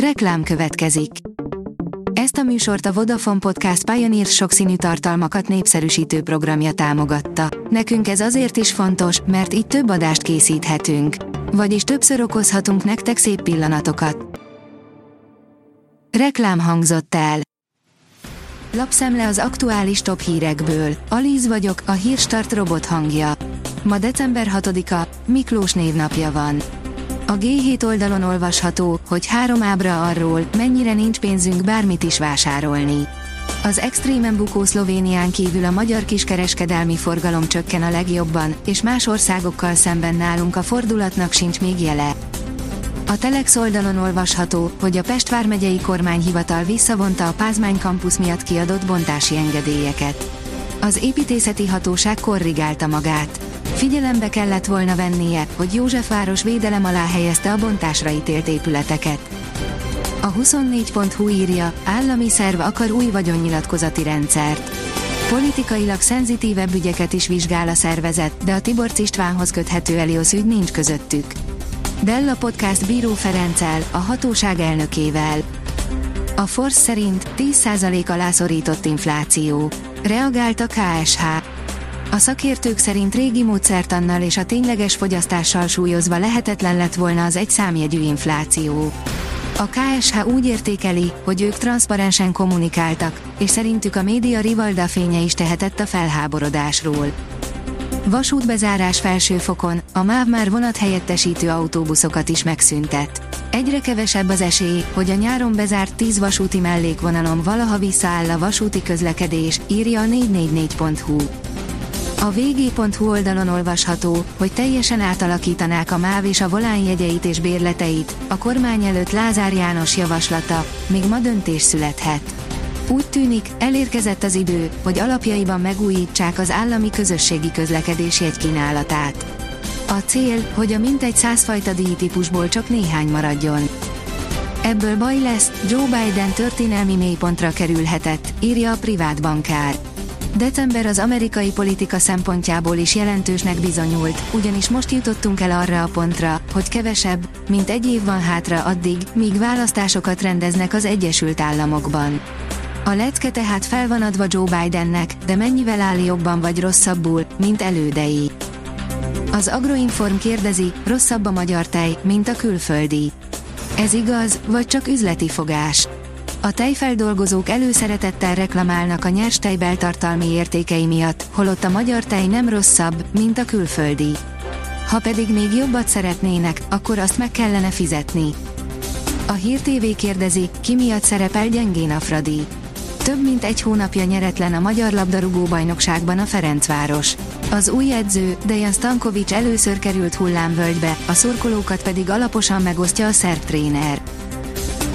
Reklám következik. Ezt a műsort a Vodafone Podcast Pioneer sokszínű tartalmakat népszerűsítő programja támogatta. Nekünk ez azért is fontos, mert így több adást készíthetünk. Vagyis többször okozhatunk nektek szép pillanatokat. Reklám hangzott el. Lapszemle az aktuális top hírekből. Alíz vagyok, a hírstart robot hangja. Ma december 6-a, Miklós névnapja van. A G7 oldalon olvasható, hogy három ábra arról, mennyire nincs pénzünk bármit is vásárolni. Az extrémen bukó Szlovénián kívül a magyar kiskereskedelmi forgalom csökken a legjobban, és más országokkal szemben nálunk a fordulatnak sincs még jele. A Telex oldalon olvasható, hogy a Pest vármegyei kormányhivatal visszavonta a Pázmány kampusz miatt kiadott bontási engedélyeket. Az építészeti hatóság korrigálta magát. Figyelembe kellett volna vennie, hogy Józsefváros védelem alá helyezte a bontásra ítélt épületeket. A 24.hu írja, állami szerv akar új vagyonnyilatkozati rendszert. Politikailag szenzitívebb ügyeket is vizsgál a szervezet, de a Tiborcs Istvánhoz köthető Eliosz ügy nincs közöttük. Della Podcast Bíró Ferenccel, a hatóság elnökével. A Force szerint 10% alá szorított infláció. Reagált a KSH. A szakértők szerint régi módszertannal és a tényleges fogyasztással súlyozva lehetetlen lett volna az egy számjegyű infláció. A KSH úgy értékeli, hogy ők transzparensen kommunikáltak, és szerintük a média rivalda fénye is tehetett a felháborodásról. Vasútbezárás felsőfokon, a MÁV már vonathelyettesítő autóbuszokat is megszüntet. Egyre kevesebb az esély, hogy a nyáron bezárt 10 vasúti mellékvonalon valaha visszaáll a vasúti közlekedés, írja a 444.hu. A vg.hu oldalon olvasható, hogy teljesen átalakítanák a MÁV és a volán jegyeit és bérleteit, a kormány előtt Lázár János javaslata, még ma döntés születhet. Úgy tűnik, elérkezett az idő, hogy alapjaiban megújítsák az állami közösségi közlekedés jegykínálatát. A cél, hogy a mintegy százfajta díjtípusból csak néhány maradjon. Ebből baj lesz, Joe Biden történelmi mélypontra kerülhetett, írja a privát bankár. December az amerikai politika szempontjából is jelentősnek bizonyult, ugyanis most jutottunk el arra a pontra, hogy kevesebb, mint egy év van hátra addig, míg választásokat rendeznek az Egyesült Államokban. A lecke tehát fel van adva Joe Bidennek, de mennyivel áll jobban vagy rosszabbul, mint elődei. Az Agroinform kérdezi, rosszabb a magyar tej, mint a külföldi. Ez igaz, vagy csak üzleti fogás? A tejfeldolgozók előszeretettel reklamálnak a nyers tej beltartalmi értékei miatt, holott a magyar tej nem rosszabb, mint a külföldi. Ha pedig még jobbat szeretnének, akkor azt meg kellene fizetni. A Hír TV kérdezi, ki miatt szerepel gyengén a Fradi. Több mint egy hónapja nyeretlen a magyar labdarúgó bajnokságban a Ferencváros. Az új edző, Dejan Stankovics először került hullámvölgybe, a szurkolókat pedig alaposan megosztja a szerb tréner.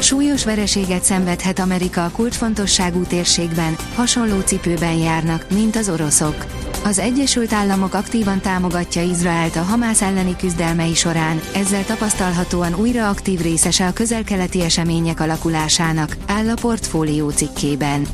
Súlyos vereséget szenvedhet Amerika a kulcsfontosságú térségben, hasonló cipőben járnak, mint az oroszok. Az Egyesült Államok aktívan támogatja Izraelt a Hamász elleni küzdelmei során, ezzel tapasztalhatóan újra aktív részese a közelkeleti események alakulásának, áll a portfólió cikkében.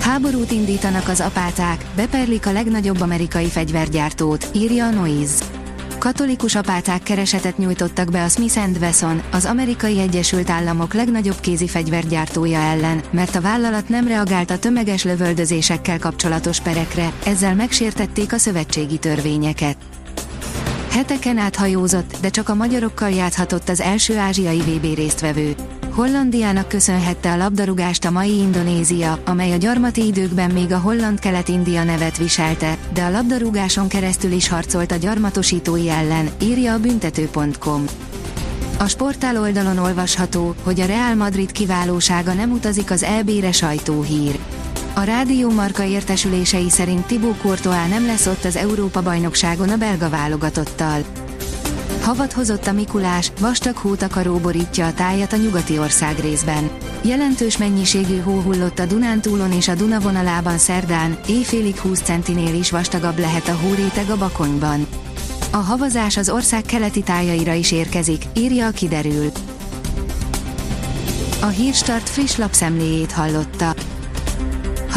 Háborút indítanak az apáták, beperlik a legnagyobb amerikai fegyvergyártót, írja a Noise. Katolikus apáták keresetet nyújtottak be a Smith Wesson, az amerikai Egyesült Államok legnagyobb kézi fegyvergyártója ellen, mert a vállalat nem reagált a tömeges lövöldözésekkel kapcsolatos perekre, ezzel megsértették a szövetségi törvényeket. Heteken át hajózott, de csak a magyarokkal játhatott az első ázsiai VB résztvevő. Hollandiának köszönhette a labdarúgást a mai Indonézia, amely a gyarmati időkben még a Holland-Kelet-India nevet viselte, de a labdarúgáson keresztül is harcolt a gyarmatosítói ellen, írja a büntető.com. A sportál oldalon olvasható, hogy a Real Madrid kiválósága nem utazik az EB-re sajtóhír. A rádió marka értesülései szerint Thibaut Courtois nem lesz ott az Európa-bajnokságon a belga válogatottal. Havat hozott a Mikulás, vastag hótakaró borítja a tájat a nyugati ország részben. Jelentős mennyiségű hó hullott a Dunántúlon és a Duna vonalában szerdán, éjfélig 20 centinél is vastagabb lehet a hóréteg a Bakonyban. A havazás az ország keleti tájaira is érkezik, írja a kiderül. A Hírstart friss lapszemléjét hallotta.